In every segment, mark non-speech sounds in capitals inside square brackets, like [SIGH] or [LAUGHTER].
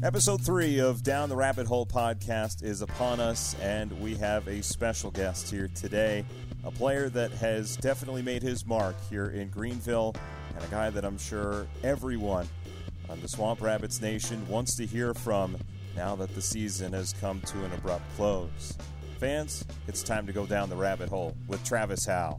Episode three of Down the Rabbit Hole podcast is upon us, and we have a special guest here today. A player that has definitely made his mark here in Greenville, and a guy that I'm sure everyone on the Swamp Rabbits Nation wants to hear from now that the season has come to an abrupt close. Fans, it's time to go down the rabbit hole with Travis Howe.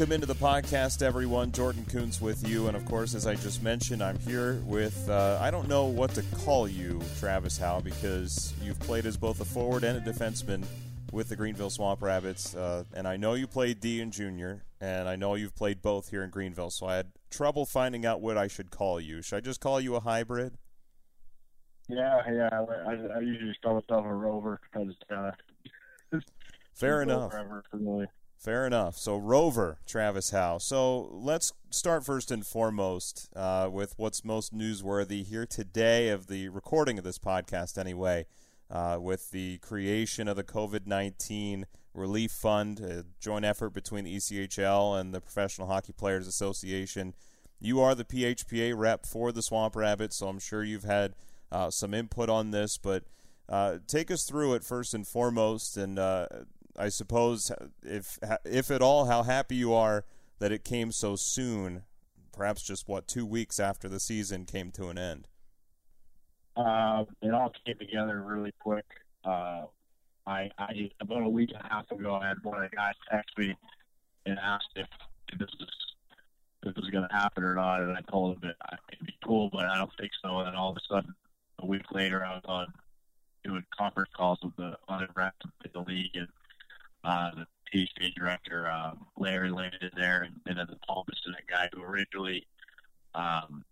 Welcome into the podcast, everyone. Jordan Coons with you. And of course, as I just mentioned, I'm here with, uh, I don't know what to call you, Travis Howe, because you've played as both a forward and a defenseman with the Greenville Swamp Rabbits. Uh, and I know you played D and junior, and I know you've played both here in Greenville. So I had trouble finding out what I should call you. Should I just call you a hybrid? Yeah, yeah. I, I usually just call myself a rover because uh, [LAUGHS] fair enough. Fair enough. So Rover, Travis Howe. So let's start first and foremost uh, with what's most newsworthy here today of the recording of this podcast, anyway, uh, with the creation of the COVID nineteen relief fund, a joint effort between the ECHL and the Professional Hockey Players Association. You are the PHPA rep for the Swamp Rabbits, so I'm sure you've had uh, some input on this, but. Uh, take us through it first and foremost, and uh, I suppose, if if at all, how happy you are that it came so soon. Perhaps just what two weeks after the season came to an end. Uh, it all came together really quick. Uh, I, I about a week and a half ago, I had one of the guys text me and asked if, this was if this was going to happen or not, and I told him it'd be cool, but I don't think so. And then all of a sudden, a week later, I was on doing conference calls with the other reps in the league, and uh, the PhD director, um, Larry Landon there, and, and then the Paul Bissonnette guy who originally um,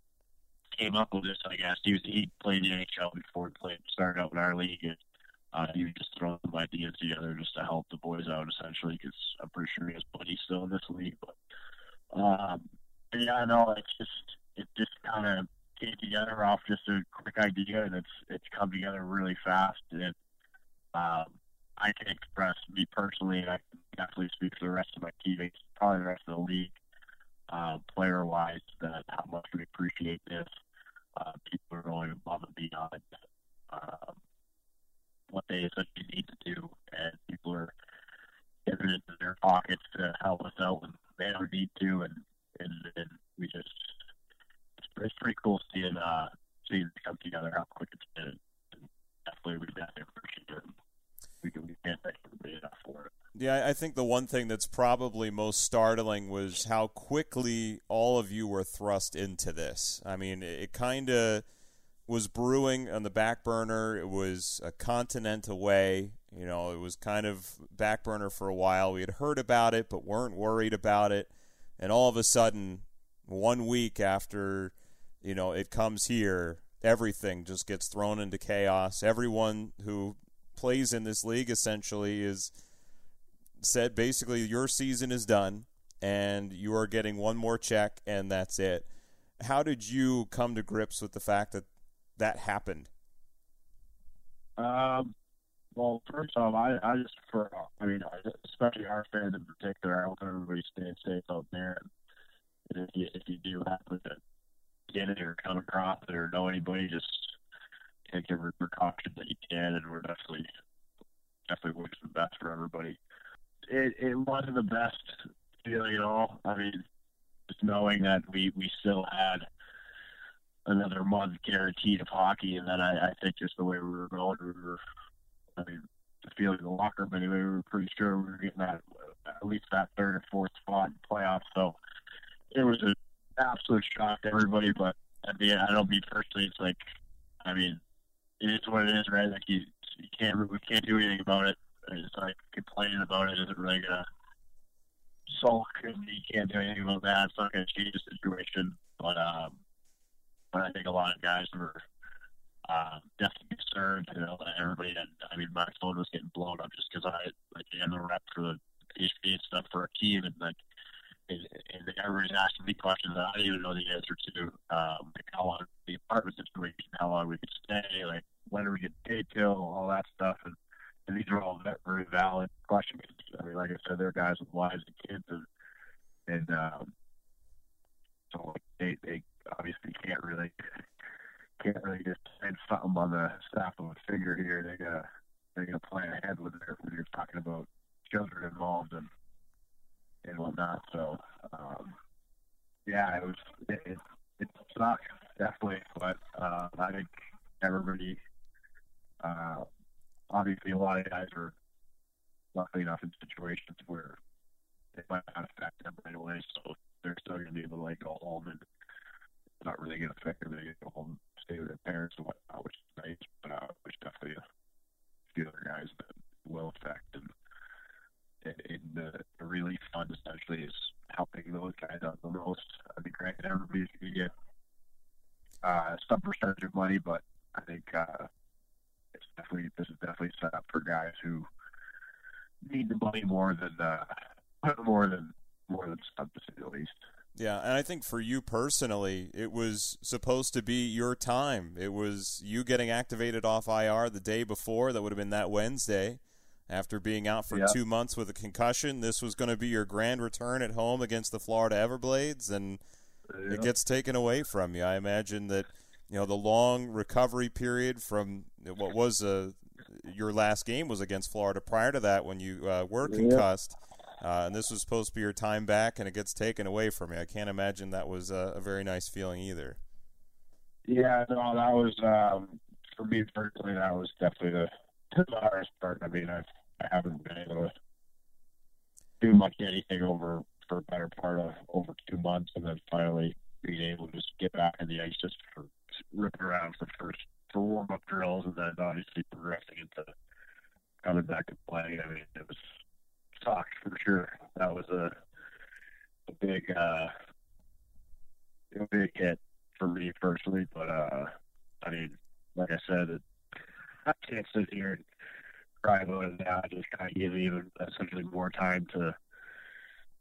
came up with this, I guess. He was he played the NHL before he played started out in our league, and uh, he was just throwing some ideas together just to help the boys out, essentially, because I'm pretty sure he has buddies still in this league. But um, yeah, no, it's just it just kind of came together off just a quick idea, and it's it's come together really fast. And um, I can express me personally, and I can definitely speak for the rest of my teammates, probably the rest of the league, uh, player wise, that how much we appreciate this. Uh, people are going above and beyond uh, what they essentially need to do, and people are giving into their pockets to help us out when they don't need to, and and, and we just it's, it's pretty cool seeing uh seeing it come together how quick it's been. And definitely, we definitely appreciate it we, can, we can't thank everybody enough for it. Yeah, I think the one thing that's probably most startling was how quickly all of you were thrust into this. I mean, it kind of was brewing on the back burner. It was a continent away. You know, it was kind of back burner for a while. We had heard about it, but weren't worried about it. And all of a sudden, one week after, you know, it comes here, everything just gets thrown into chaos. Everyone who plays in this league essentially is said basically your season is done and you are getting one more check and that's it. How did you come to grips with the fact that that happened? Um, well, first off, I, I just for I mean, especially our fans in particular, I hope everybody stays safe out there. And if you if you do happen to get it or come across it or know anybody, just take every precaution that you can, and we're definitely definitely wish the best for everybody. It it wasn't the best feeling at all. I mean, just knowing that we we still had another month guaranteed of hockey, and then I, I think just the way we were going, we were. I mean, the feeling in the locker room anyway, we were pretty sure we were getting that at least that third or fourth spot in the playoffs. So it was an absolute shock to everybody. But at the end, I don't mean personally. It's like, I mean, it is what it is, right? Like you, you can't we can't do anything about it. It's like complaining about it isn't really gonna sulk, and you can't do anything about that. It's not gonna change the situation. But um, but I think a lot of guys were uh, definitely concerned. You know, everybody had. I mean, my phone was getting blown up just because I like am the rep for the PHP and stuff for a team, and like and, and everybody's asking me questions that I didn't even know the answer to. Um, like how long the apartment situation, how long we could stay, like when are we get paid till, all that stuff, and, and these are all very valid questions. I mean, like I said, they're guys with wives and kids, and and um, so they they obviously can't really can't really just send something on the staff of a figure here. They gotta they gotta plan ahead with their when you're talking about children involved and and whatnot. So um, yeah, it was it, it, it definitely, but uh, I think everybody uh, obviously a lot of guys are lucky enough in situations where it might not affect them right away, so they're still going to be able to like go home and it's not really going to affect them. They can go home, stay with their parents and whatnot, which is nice, but uh, which definitely a few other guys that will affect. And, and the, the relief fund essentially is helping those guys out the most. I mean, granted, everybody's going to get uh, some percentage of money, but I think uh, it's definitely this is definitely set up for guys who need the money more than uh, more than more than some to say the least. Yeah, and I think for you personally, it was supposed to be your time. It was you getting activated off IR the day before. That would have been that Wednesday. After being out for yeah. two months with a concussion, this was going to be your grand return at home against the Florida Everblades, and yeah. it gets taken away from you. I imagine that you know the long recovery period from what was a your last game was against Florida. Prior to that, when you uh, were concussed, uh, and this was supposed to be your time back, and it gets taken away from you. I can't imagine that was a, a very nice feeling either. Yeah, no, that was um, for me personally. That was definitely the, the hardest part. I mean, I've, I haven't been able to do much anything over for a better part of over two months, and then finally being able to just get back in the ice just for ripping around for first for warm up drills, and then obviously progressing into coming back and playing. I mean, it was sucked for sure. That was a a big uh, a big hit for me personally, but uh, I mean, like I said, it, I can't sit here and cry about it now. I just kind of give even essentially more time to.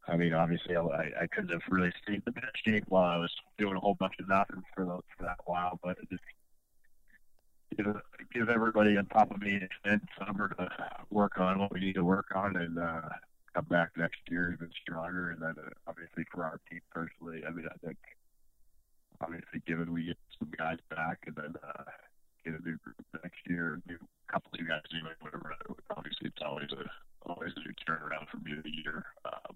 I mean, obviously, I, I couldn't have really stayed the best shape while I was doing a whole bunch of nothing for the, for that while, but it just give give everybody on top of me an extended summer to work on what we need to work on and uh, come back next year even stronger. And then uh, obviously for our team personally, I mean, I think obviously given we get some guys back and then uh, get a new group next year, a new couple of guys, anyway, whatever. Obviously, it's always a always a new turnaround from year to year. Um,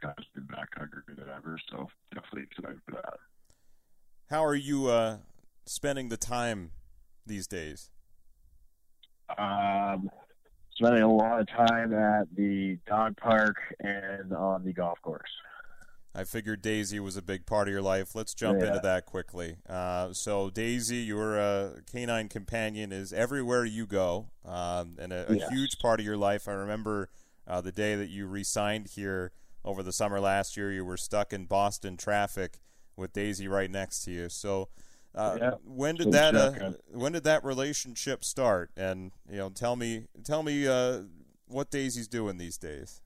guys been back hungrier than ever, so definitely excited for that. How are you uh, spending the time these days? Um, spending a lot of time at the dog park and on the golf course. I figured Daisy was a big part of your life. Let's jump Yeah. into that quickly. Uh, so, Daisy, your uh, canine companion, is everywhere you go, um, and a, a Yes. huge part of your life. I remember uh, the day that you re-signed here over the summer last year. You were stuck in Boston traffic with Daisy right next to you. So, uh, Yeah. when did that uh, when did that relationship start? And you know, tell me tell me uh, what Daisy's doing these days.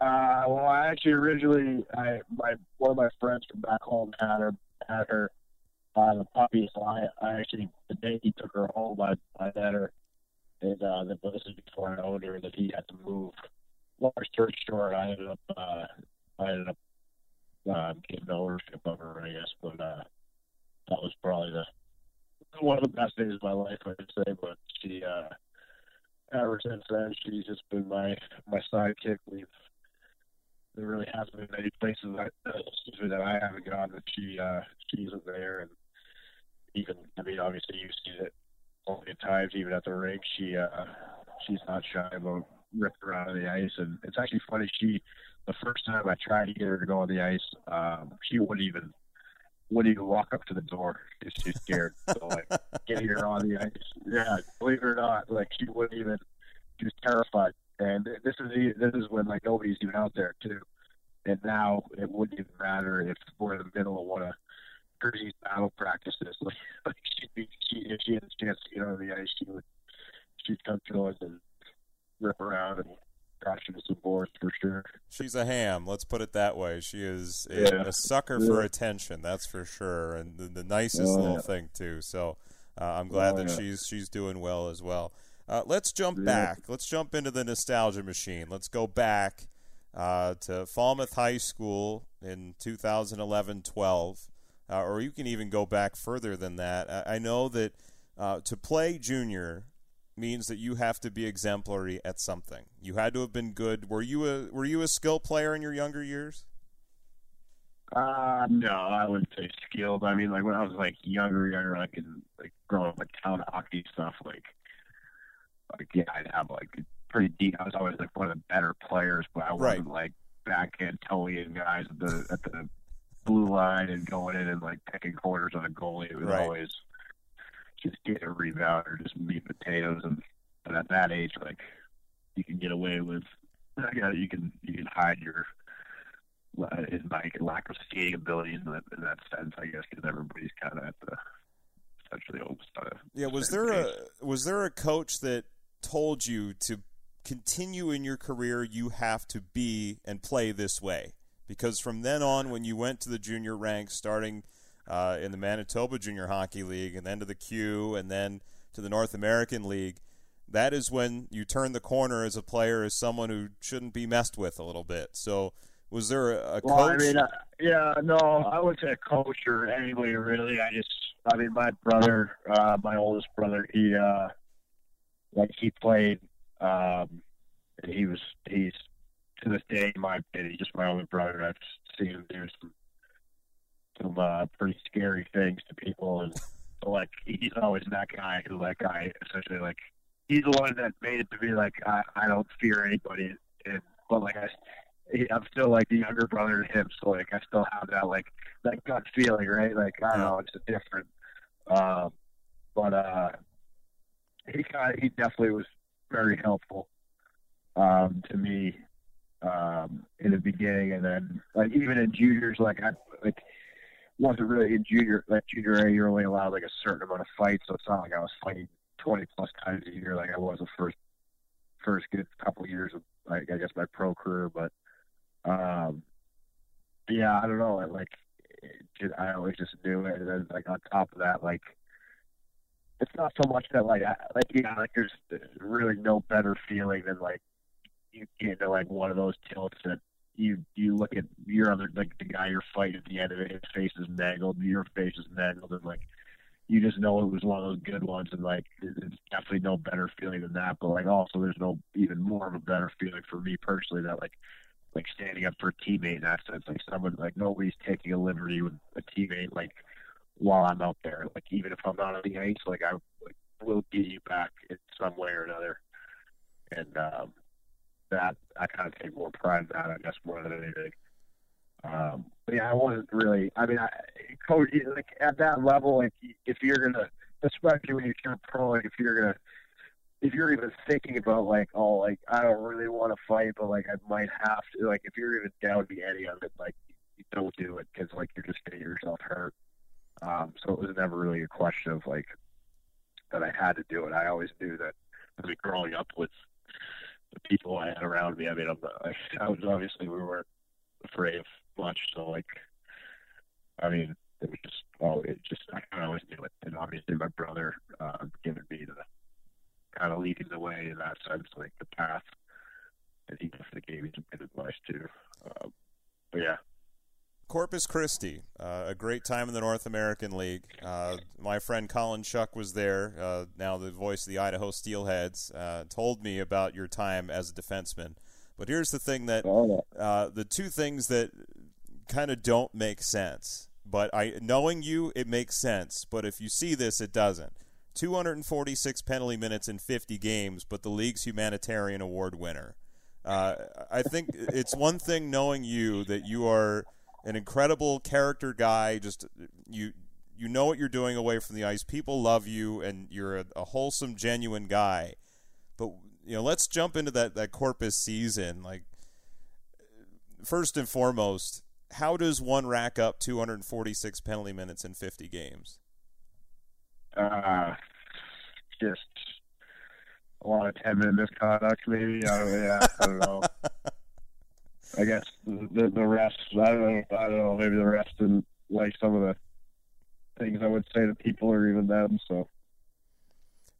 Uh, well, I actually originally, I my one of my friends from back home had her had her uh, the puppy, so I, I actually the day he took her home, I I had her, and uh, this is before I owned her that he had to move. Long story short, I ended up uh, I ended up uh, getting ownership of her, I guess, but uh, that was probably the one of the best days of my life, I would say. But she, uh, ever since then, she's just been my my sidekick. We've there really hasn't been many places that, uh, that I haven't gone that she uh, she isn't there, and even I mean, obviously you've seen it plenty of times, even at the rink. She uh, she's not shy about ripping around on the ice, and it's actually funny. She the first time I tried to get her to go on the ice, um, she wouldn't even wouldn't even walk up to the door she's scared. so like getting her on the ice, yeah, believe it or not, like she wouldn't even. She was terrified, and this is this is when like nobody's even out there too. And now it wouldn't even matter if we're in the middle of one of Jersey's battle practices. Like, [LAUGHS] like she'd be, she, if she had a chance to get on the ice, she would she'd come to us and rip around and crashing some boards for sure. She's a ham. Let's put it that way. She is a, yeah. a sucker yeah. for attention. That's for sure, and the, the nicest oh, little yeah. thing too. So uh, I'm glad oh, that she's she's doing well as well. Uh, let's jump back. Let's jump into the nostalgia machine. Let's go back uh, to Falmouth High School in 2011-12, uh, or you can even go back further than that. I, I know that uh, to play junior means that you have to be exemplary at something. You had to have been good. Were you a Were you a skill player in your younger years? Uh, no, I wouldn't say skilled. I mean, like when I was like younger, younger, like in like growing up, like town hockey stuff, like like yeah, I'd have like pretty deep. I was always like one of the better players, but I wasn't right. like backhand guys at the at the blue line and going in and like picking corners on a goalie. It was right. always just get a rebound or just meat potatoes. And but at that age, like you can get away with, yeah, you can you can hide your in my lack of skating ability in that, in that sense, I guess, because everybody's kind of at the essentially almost. Uh, yeah, was there a was there a coach that told you to continue in your career, you have to be and play this way. Because from then on, when you went to the junior ranks, starting uh, in the Manitoba Junior Hockey League, and then to the Q, and then to the North American League, that is when you turn the corner as a player, as someone who shouldn't be messed with a little bit. So, was there a, a well, coach? I mean, uh, yeah, no, I say a coach or anybody really. I just, I mean, my brother, uh, my oldest brother, he, uh, like he played um, and he was he's to this day, in my opinion, just my older brother. I've seen him do some some uh, pretty scary things to people, and so, like he's always that guy who that guy essentially like he's the one that made it to be like I, I don't fear anybody, and but like I. I'm still like the younger brother to him, so like I still have that like that gut feeling, right? Like I don't know, it's a different. Um, but uh, he kind of, he definitely was very helpful um, to me um, in the beginning, and then like even in juniors, like I like wasn't really in junior like junior A, you're only allowed like a certain amount of fights, so it's not like I was fighting 20 plus times a year like I was the first first good couple of years of like I guess my pro career, but um, yeah, I don't know, like it, I always just knew it, and then like on top of that, like it's not so much that like I, like yeah like there's really no better feeling than like you get into like one of those tilts that you you look at your other like the guy you're fighting at the end of it his face is mangled your face is mangled and like you just know it was one of those good ones and like it's definitely no better feeling than that but like also there's no even more of a better feeling for me personally that like like standing up for a teammate in that sense like someone like nobody's taking a liberty with a teammate like while I'm out there. Like even if I'm not on the ice, like I like, will get you back in some way or another. And um, that I kind of take more pride in that, I guess, more than anything. Um, but yeah, I wasn't really. I mean, I coach like at that level. Like if you're gonna, especially when you turn pro, like if you're gonna, if you're even thinking about like, oh, like I don't really want to fight, but like I might have to. Like if you're even down to any of it, like you don't do it because like you're just getting yourself hurt. Um, so it was never really a question of like that I had to do it. I always knew that. I mean, growing up with the people I had around me, I mean, I'm, I, was obviously we weren't afraid of much. So like, I mean, it was just oh, it just I always knew it, and obviously my brother uh, giving me the kind of leading the way in that sense, like the path, and he definitely gave me some good advice too. Uh, but yeah, Corpus Christi, uh, a great time in the North American League. Uh, my friend Colin Shuck was there, uh, now the voice of the Idaho Steelheads, uh, told me about your time as a defenseman. But here's the thing that oh, uh, the two things that kind of don't make sense. But I, knowing you, it makes sense. But if you see this, it doesn't. 246 penalty minutes in 50 games, but the league's humanitarian award winner. Uh, I think it's one thing knowing you that you are an incredible character guy. Just you you know what you're doing away from the ice. People love you, and you're a, a wholesome, genuine guy. But you know, let's jump into that that Corpus season. Like first and foremost, how does one rack up 246 penalty minutes in 50 games? Uh, just a lot of ten minute misconduct, maybe. I don't, yeah, I don't know. [LAUGHS] I guess the the rest. I don't know. I don't know. Maybe the rest didn't like some of the things I would say to people or even them. So.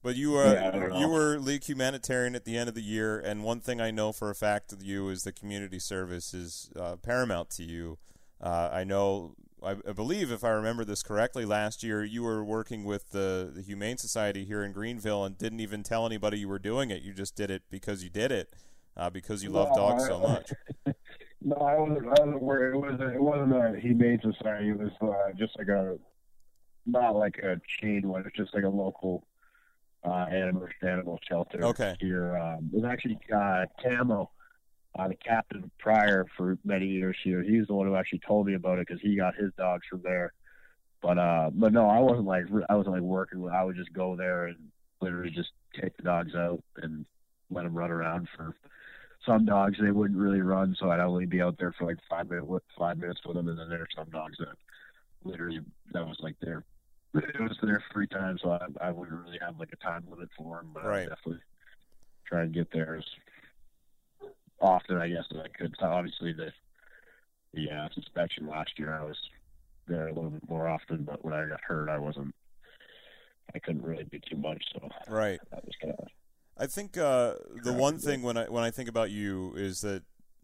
But you were yeah, you were league humanitarian at the end of the year, and one thing I know for a fact of you is the community service is uh, paramount to you. Uh, I know, I, I, believe, if I remember this correctly, last year you were working with the, the Humane Society here in Greenville and didn't even tell anybody you were doing it. You just did it because you did it, uh, because you love no, dogs I, so much. [LAUGHS] no, I wasn't. I wasn't it was. It wasn't a Humane Society. It was uh, just like a not like a chain one. It's just like a local uh, animal animal shelter okay. here. Um, it was actually uh, Tamo uh, the captain prior for many years here. He was the one who actually told me about it because he got his dogs from there. But uh, but no, I wasn't like I wasn't like working. I would just go there and literally just take the dogs out and let them run around for. Some dogs they wouldn't really run, so I'd only be out there for like five minutes, five minutes with them, and then there's some dogs that literally that was like their [LAUGHS] it was their free time, so I, I wouldn't really have like a time limit for them. But right. I definitely try and get there as often, I guess, as I could. So obviously, the uh, suspension last year, I was there a little bit more often, but when I got hurt, I wasn't. I couldn't really do too much, so right. I was kind of. I think uh, the one thing when I when I think about you is that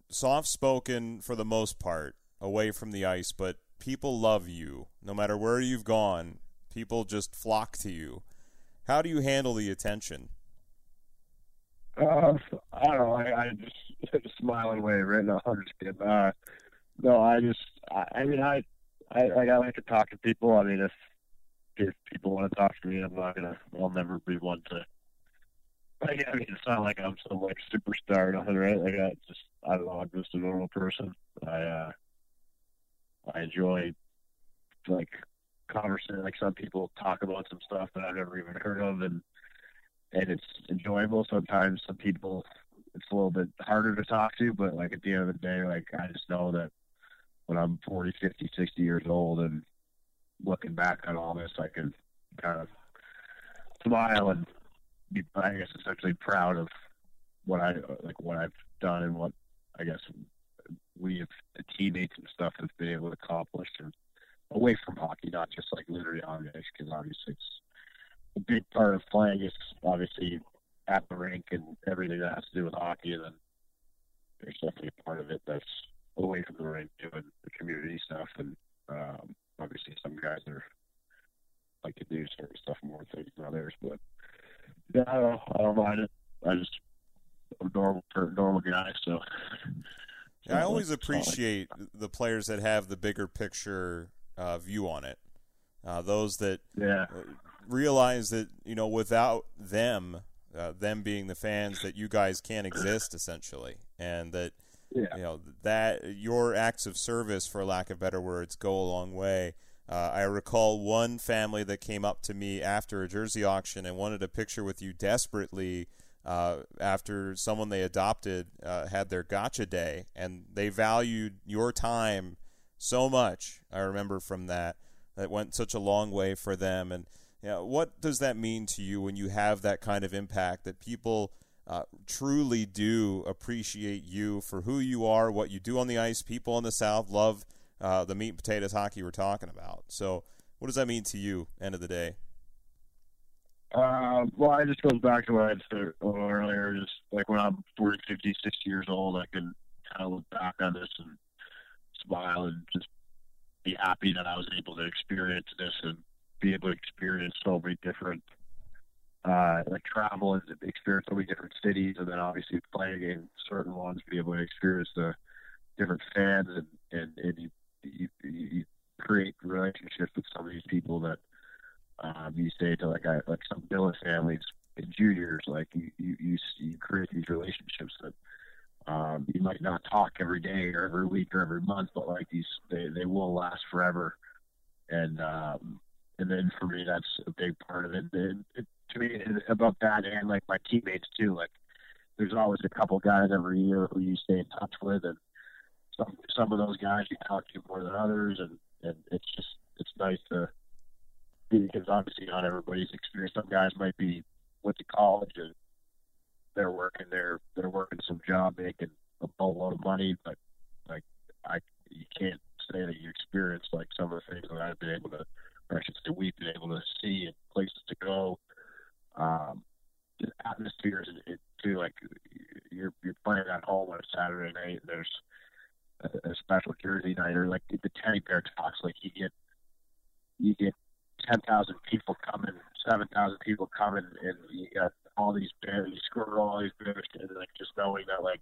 soft spoken for the most part away from the ice, but people love you no matter where you've gone. People just flock to you. How do you handle the attention? Uh, I don't know. I, I just smile and wave right now. I'm just kidding. Uh, no, I just, I, I mean, I, I, like, I like to talk to people. I mean, if if people want to talk to me, I'm not gonna. I'll never be one to. Like, I mean, it's not like I'm some like superstar or nothing, right? Like, I just, I don't know. I'm just a normal person. I, uh, I enjoy like conversing. Like some people talk about some stuff that I've never even heard of, and and it's enjoyable. Sometimes some people it's a little bit harder to talk to, but like at the end of the day, like I just know that when I'm 40, 50, 60 years old and looking back on all this, I can kind of smile and be, I guess, essentially proud of what I like what I've done and what I guess we have the teammates and stuff have been able to accomplish and away from hockey, not just like literally on the ice, because obviously it's a big part of playing is obviously at the rink and everything that has to do with hockey. And then there's definitely a part of it that's away from the rink doing the community stuff. And um, obviously some guys are like to do certain stuff more things than others. But yeah, I don't, I don't mind it. I just I'm a normal normal guy, so. Yeah, I always appreciate the players that have the bigger picture uh, view on it. Uh, those that yeah. Uh, realize that you know without them, uh, them being the fans, that you guys can't exist essentially, and that yeah. you know that your acts of service, for lack of better words, go a long way. Uh, I recall one family that came up to me after a jersey auction and wanted a picture with you desperately uh, after someone they adopted uh, had their gotcha day, and they valued your time so much. I remember from that that went such a long way for them. And you know, what does that mean to you when you have that kind of impact that people uh, truly do appreciate you for who you are, what you do on the ice? People in the South love uh, the meat and potatoes hockey we're talking about. So, what does that mean to you? End of the day. Uh, well, it just goes back to what I said earlier. Just like when I'm 40, 50, 60 years old, I can kind of look back on this and smile and just be happy that I was able to experience this and be able to experience so many different, uh, like travel and experience so many different cities, and then obviously playing in certain ones, be able to experience the different fans and and, and you, you, create relationships with some of these people that um, you say to like I, like some billet families and juniors, like you, you you you create these relationships that um, you might not talk every day or every week or every month, but like these, they, they will last forever. And, um, and then for me, that's a big part of it. And it to me, about that and like my teammates too, like there's always a couple guys every year who you stay in touch with. And some, some of those guys you talk to more than others. And, and it's just, it's nice to, because obviously not everybody's experience. Some guys might be went to college and they're working their they're working some job making a boatload of money, but like I you can't say that you experience like some of the things that I've been able to, or I should say we've been able to see and places to go. Um, the atmosphere atmospheres it, too. Like you're you're playing at home on a Saturday night. There's a, a special jersey night, or like the teddy bear talks. Like you get you get ten thousand people coming, seven thousand people coming, and you got all these bears. You score all these bears, and like just knowing that like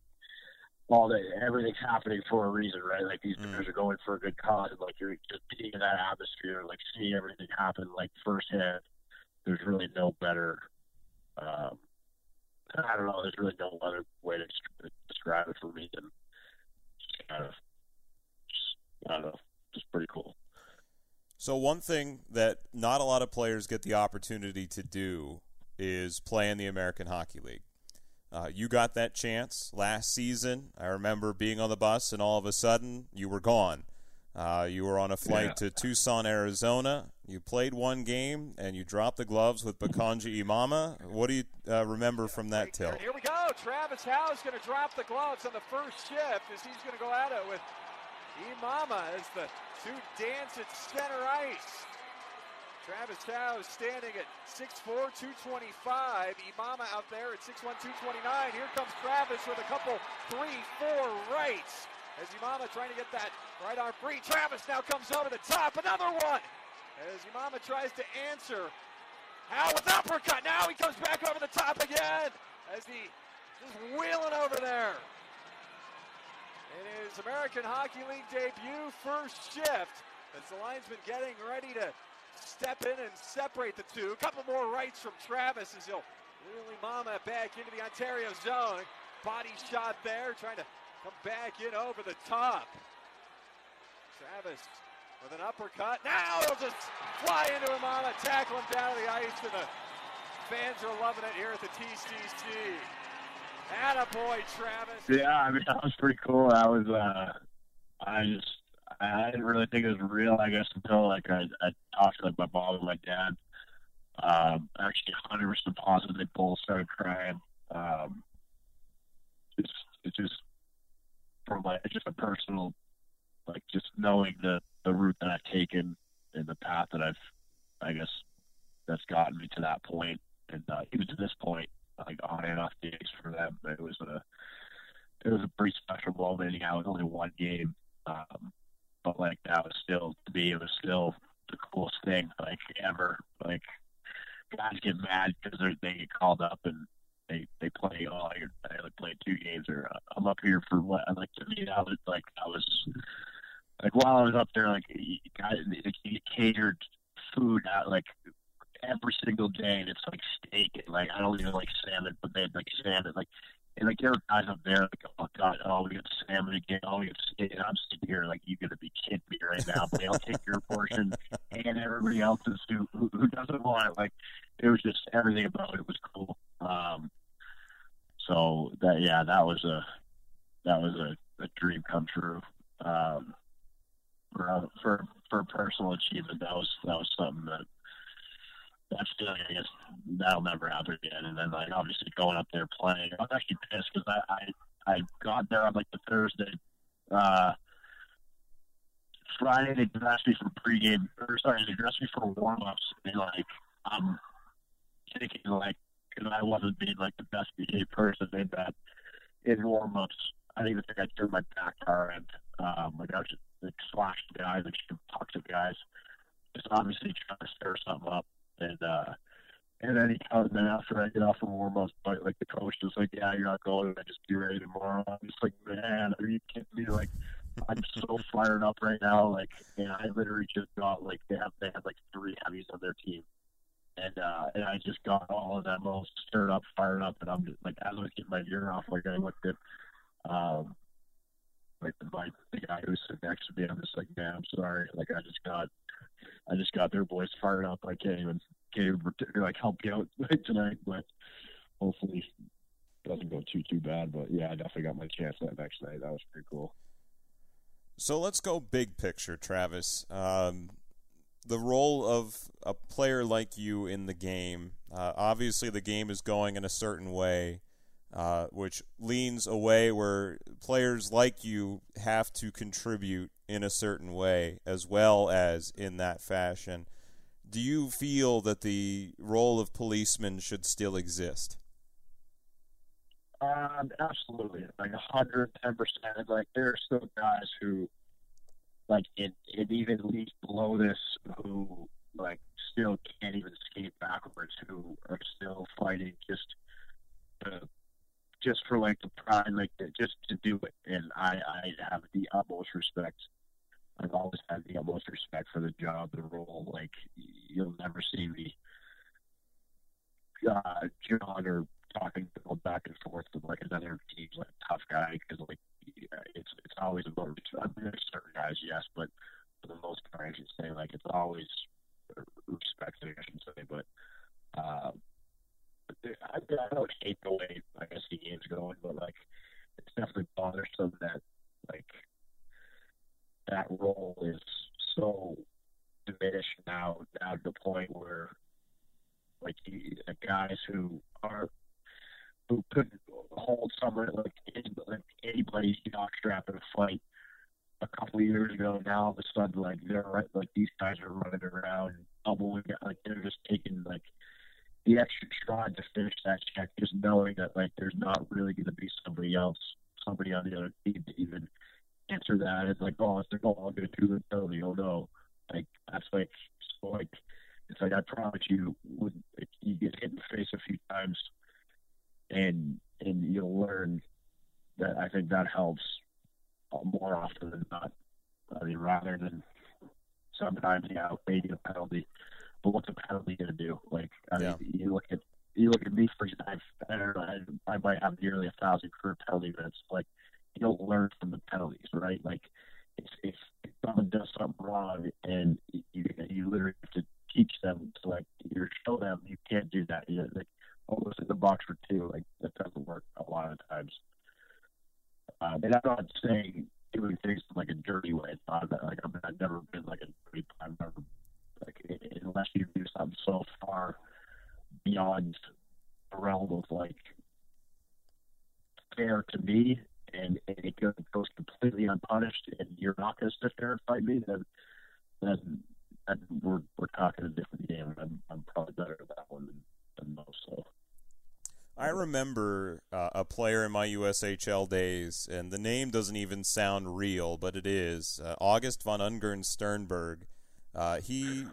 all the everything's happening for a reason, right? Like these mm. bears are going for a good cause, and like you're just being in that atmosphere, like seeing everything happen like firsthand. There's really no better. Um, I don't know. There's really no other way to describe it for me than kind of, just, I don't know, just pretty cool. So one thing that not a lot of players get the opportunity to do is play in the American Hockey League. Uh, you got that chance last season. I remember being on the bus, and all of a sudden, you were gone. Uh, you were on a flight yeah. to Tucson, Arizona. You played one game, and you dropped the gloves with Bokondji Imama. What do you uh, remember from that tilt? Here we go. Travis Howe is going to drop the gloves on the first shift as he's going to go at it with Imama as the two dance at center ice. Travis Howe is standing at 6'4", 225. Imama out there at 6'1", 229. Here comes Travis with a couple, three, four rights. As Imama trying to get that right arm free. Travis now comes over the top. Another one. As Imama tries to answer. Howe with uppercut. Now he comes back over the top again. As he just wheeling over there. In his American Hockey League debut, first shift. As the linesman getting ready to step in and separate the two. A couple more rights from Travis as he'll really mama back into the Ontario zone. Body shot there, trying to come back in over the top. Travis with an uppercut. Now he'll just fly into Imama, tackle him down to the ice, and the fans are loving it here at the TCC. Attaboy, Travis. Yeah, I mean, [LAUGHS] that was pretty cool. That was, uh, I just, I didn't really think it was real, I guess, until like I, I talked to like my mom and my dad. Um, actually, 100% positive they both started crying. Um, it's it's just from like it's just a personal, like just knowing the the route that I've taken and the path that I've, I guess, that's gotten me to that point, and uh, even to this point, like on and off days for them, it was a it was a pretty special moment. Yeah, it was only one game. Um, but like that was still to me, it was still the coolest thing like ever. Like guys get mad because they get called up and they they play. Oh, I, I played two games, or uh, I'm up here for what? Like to me, that was like that was like while I was up there, like guys, you catered food out like every single day, and it's like steak and like I don't even like salmon, but they had like salmon, like and like there are guys up there like, oh god, oh we got salmon again, oh we got steak, and I'm sitting here like you gotta be kidding me right now. But they'll take your portion, [LAUGHS] and everybody else's who who doesn't want it. Like it was just everything about it was cool. Um, so that yeah, that was a that was a, a dream come true. Um, for for for personal achievement, that was that was something that that feeling, I guess that'll never happen again. And then like obviously going up there playing, I was actually pissed because I, I I got there on like the Thursday. Uh, Friday they dressed me for pregame, or sorry, they dressed me for warm ups, and like I'm thinking like, because I wasn't being like the best behaved person in that in warm ups. I didn't even think I turned my back car and um, like I was just like slashed guys, like talk to guys, just obviously trying to stir something up and uh, and then he comes in after I get off from warm ups, but like the coach is like, "Yeah, you're not going. I just be ready tomorrow." I'm just like, "Man, are you kidding me?" Like, I'm so [LAUGHS] fired up right now. Like, and I literally just got like they have they had like three heavies on their team, and uh, and I just got all of them all stirred up, fired up, and I'm just like as I was getting my gear off, like I looked at um like the, my, the guy who's sitting next to me, I'm just like, man, I'm sorry. Like I just got I just got their boys fired up. I can't even can't even like help you out [LAUGHS] tonight, but hopefully it doesn't go too too bad. But yeah, I definitely got my chance that next night. That was pretty cool. So let's go big picture, Travis. Um, the role of a player like you in the game. Uh, obviously, the game is going in a certain way. uh, which leans away where players like you have to contribute in a certain way as well as in that fashion. Do you feel that the role of policemen should still exist? Um, absolutely, like hundred ten percent. Like there are still guys who, like, it, even least below this, who like still can't even skate backwards, who are still fighting just just for like the pride, like just to do it. And I, I have the utmost respect. I've always had the utmost respect for the job, the role. Like you'll never see me uh, John or talking back and forth with like another team's like tough guy because like it's it's always about. I mean, there's certain guys, yes, but for the most part, I should say like it's always respect. I should say, but. Um, I, I don't hate the way I guess the game's going, but like it's definitely bothersome that like that role is so diminished now now to the point where like the guys who are who could hold someone like like anybody's jockstrap in a fight a couple of years ago now all of a sudden like they're like these guys are running around doubling like they're just taking like the extra trying to finish that check, just knowing that like there's not really going to be somebody else, somebody on the other team to even answer that. It's like, oh, it's like, oh, I'm going to do the penalty. Oh no, like that's like, so like, it's like I promise you, when like, you get hit in the face a few times, and and you'll learn that I think that helps more often than not. I mean, rather than sometimes, yeah, maybe a penalty but what's a penalty going to do? Like, I yeah. mean, you look at you look at me for example. I, I, I might have nearly a thousand career penalty minutes. Like, you don't learn from the penalties, right? Like, if if, someone does something wrong and you you literally have to teach them to like you show them you can't do that. You like almost in the box for two. Like that doesn't work a lot of times. Um, and I'm not saying doing things in like a dirty way. It's not that like i I've never been like a dirty. I've never like unless you do something so far beyond the realm of like fair to me, and, and it goes completely unpunished, and you're not going to sit there and fight me, then then, then we're we're talking a different game. I'm I'm probably better at that one than, than most. So. I remember uh, a player in my USHL days, and the name doesn't even sound real, but it is uh, August von Ungern Sternberg. Uh, he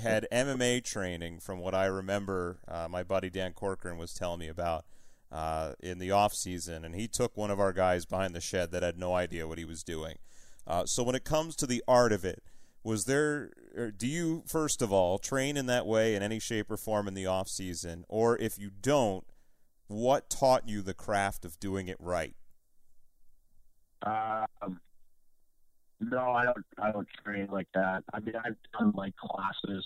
had MMA training, from what I remember. Uh, my buddy Dan Corcoran was telling me about uh, in the off season, and he took one of our guys behind the shed that had no idea what he was doing. Uh, so when it comes to the art of it, was there? Do you first of all train in that way in any shape or form in the off season, or if you don't, what taught you the craft of doing it right? Um, no, I don't. I don't train like that. I mean, I've done like classes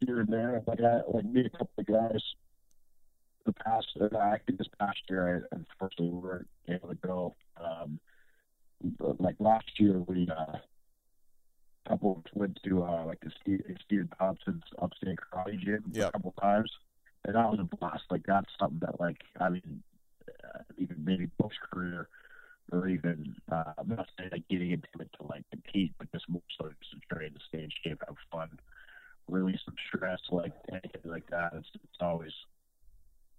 here and there. Like I like meet a couple of guys. The past, I actually, this past year, I unfortunately we weren't able to go. Um, but like last year, we uh, a couple went to uh, like the Steve, Steve Thompson's upstate karate gym yep. a couple times, and that was a blast. Like that's something that like I mean, uh, even maybe post career or even uh, I'm not saying like getting into it to like compete, but just more so just to try to stay in shape, have fun, release some stress, like anything like that. It's it's always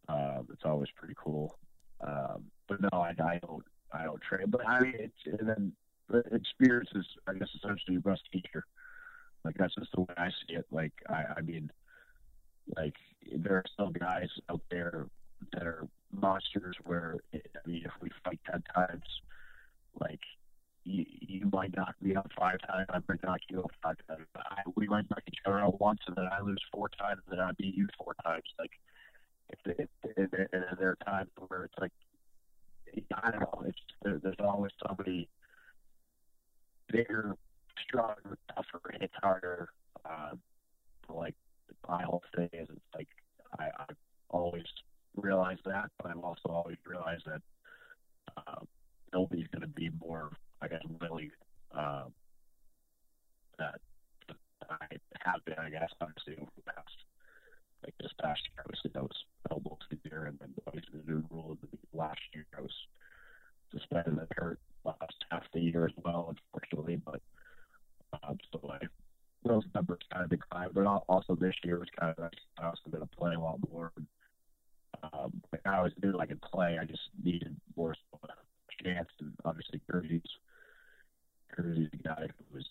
uh, it's always pretty cool. Um, but no, I, I don't I don't train. But I mean, it's and then the experience is I guess essentially your best teacher. Like that's just the way I see it. Like I, I mean, like there are some guys out there that are monsters where I mean, if we fight ten times, like you, you might knock me out five times, I might knock you out five times. I, we might knock each other out once, and then I lose four times, and then I beat you four times. Like if, if, if, if, if there are times where it's like I don't know, it's there, there's always somebody bigger, stronger, tougher, hits harder. Uh, like my whole thing is, it's like I, I always realized that, but I've also always realized that uh, nobody's going to be more, I guess, willing uh, that I have been, I guess, obviously over the past like this past year, obviously that was elbow year, and then obviously the new rule of the last year, I was suspended and hurt last half the year as well, unfortunately. But um, so I those numbers kind of declined, but also this year was kind of. I also going to play a lot more. Um, I always knew I could play. I just needed more chance, and obviously Kersey's Kersey's a guy who was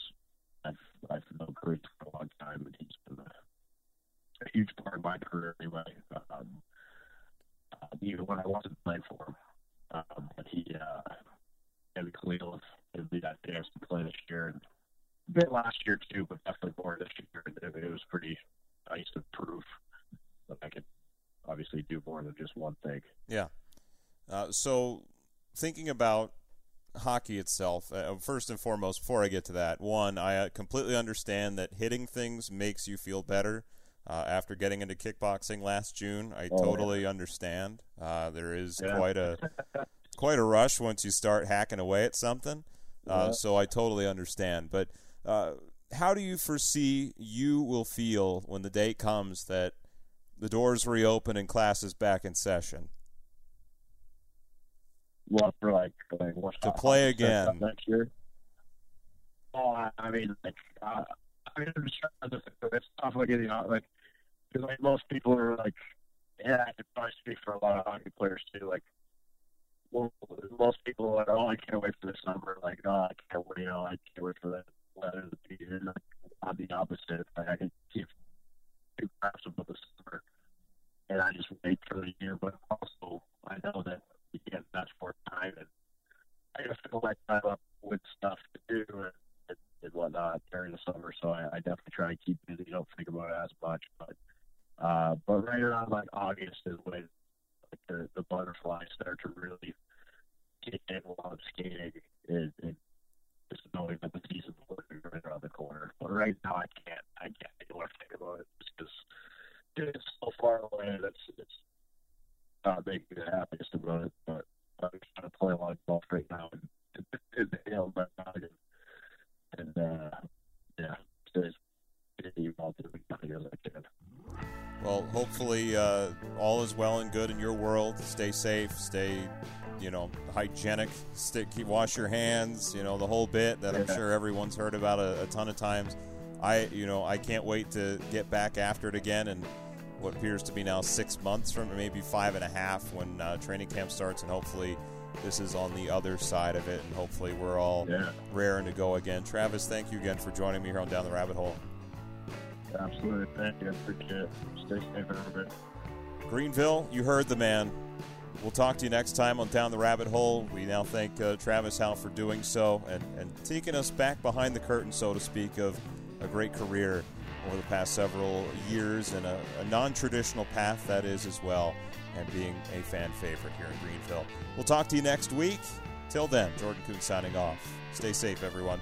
I've I've known Kersey for a long time, and he's been a, a huge part of my career anyway. Um, uh, even when I wasn't playing for him, um, but he uh, and Khalil have be that chance to play this year and a bit last year too, but definitely more this year. And it was pretty nice to prove that I could obviously do more than just one thing. Yeah. Uh, so thinking about hockey itself, uh, first and foremost, before I get to that, one, I uh, completely understand that hitting things makes you feel better. Uh, after getting into kickboxing last June, I oh, totally yeah. understand. Uh, there is yeah. quite a [LAUGHS] quite a rush once you start hacking away at something. Uh, yeah. So I totally understand. But how do you foresee you will feel when the day comes that the doors reopen and classes back in session? What for like, like what to play again next year? Oh, I, mean, like, uh, I mean, it's tough. Like, you know, like, because like most people are like, yeah, I could probably speak for a lot of hockey players too. Like, well, most people are like, oh, I can't wait for this summer. Like, oh, I can't wait. You know, I can't wait for that weather to be here. Like, I'm the opposite. Like, I can keep two craps about the summer, and I just wait for the year. But also, I know that you get much more time, and I just fill my time up with stuff to do and, and, whatnot during the summer. So I, I definitely try to keep busy. Don't think about it as much, but uh, but right around like August is when like the, the butterflies start to really kick in while I'm skating. And, and just knowing that the season's right around the corner. But right now I can't. I can't even think about it because it's so far away. That's it's not making me the happiest about it. But I'm trying to play a lot of golf right now and, and, and nail my noggin. And uh, yeah, stay as involved as I can. Well, hopefully uh, all is well and good in your world. Stay safe. Stay, you know, hygienic. Stay, keep wash your hands. You know, the whole bit that I'm sure everyone's heard about a, a ton of times. I, you know, I can't wait to get back after it again and what appears to be now six months from maybe five and a half when uh, training camp starts, and hopefully this is on the other side of it, and hopefully we're all yeah. raring to go again. Travis, thank you again for joining me here on Down the Rabbit Hole. Absolutely. Thank you. I appreciate it. Stay safe, everybody. Greenville, you heard the man. We'll talk to you next time on Down the Rabbit Hole. We now thank uh, Travis Howe for doing so and, and taking us back behind the curtain, so to speak, of a great career over the past several years and a, a non traditional path that is as well, and being a fan favorite here in Greenville. We'll talk to you next week. Till then, Jordan Kuhn signing off. Stay safe, everyone.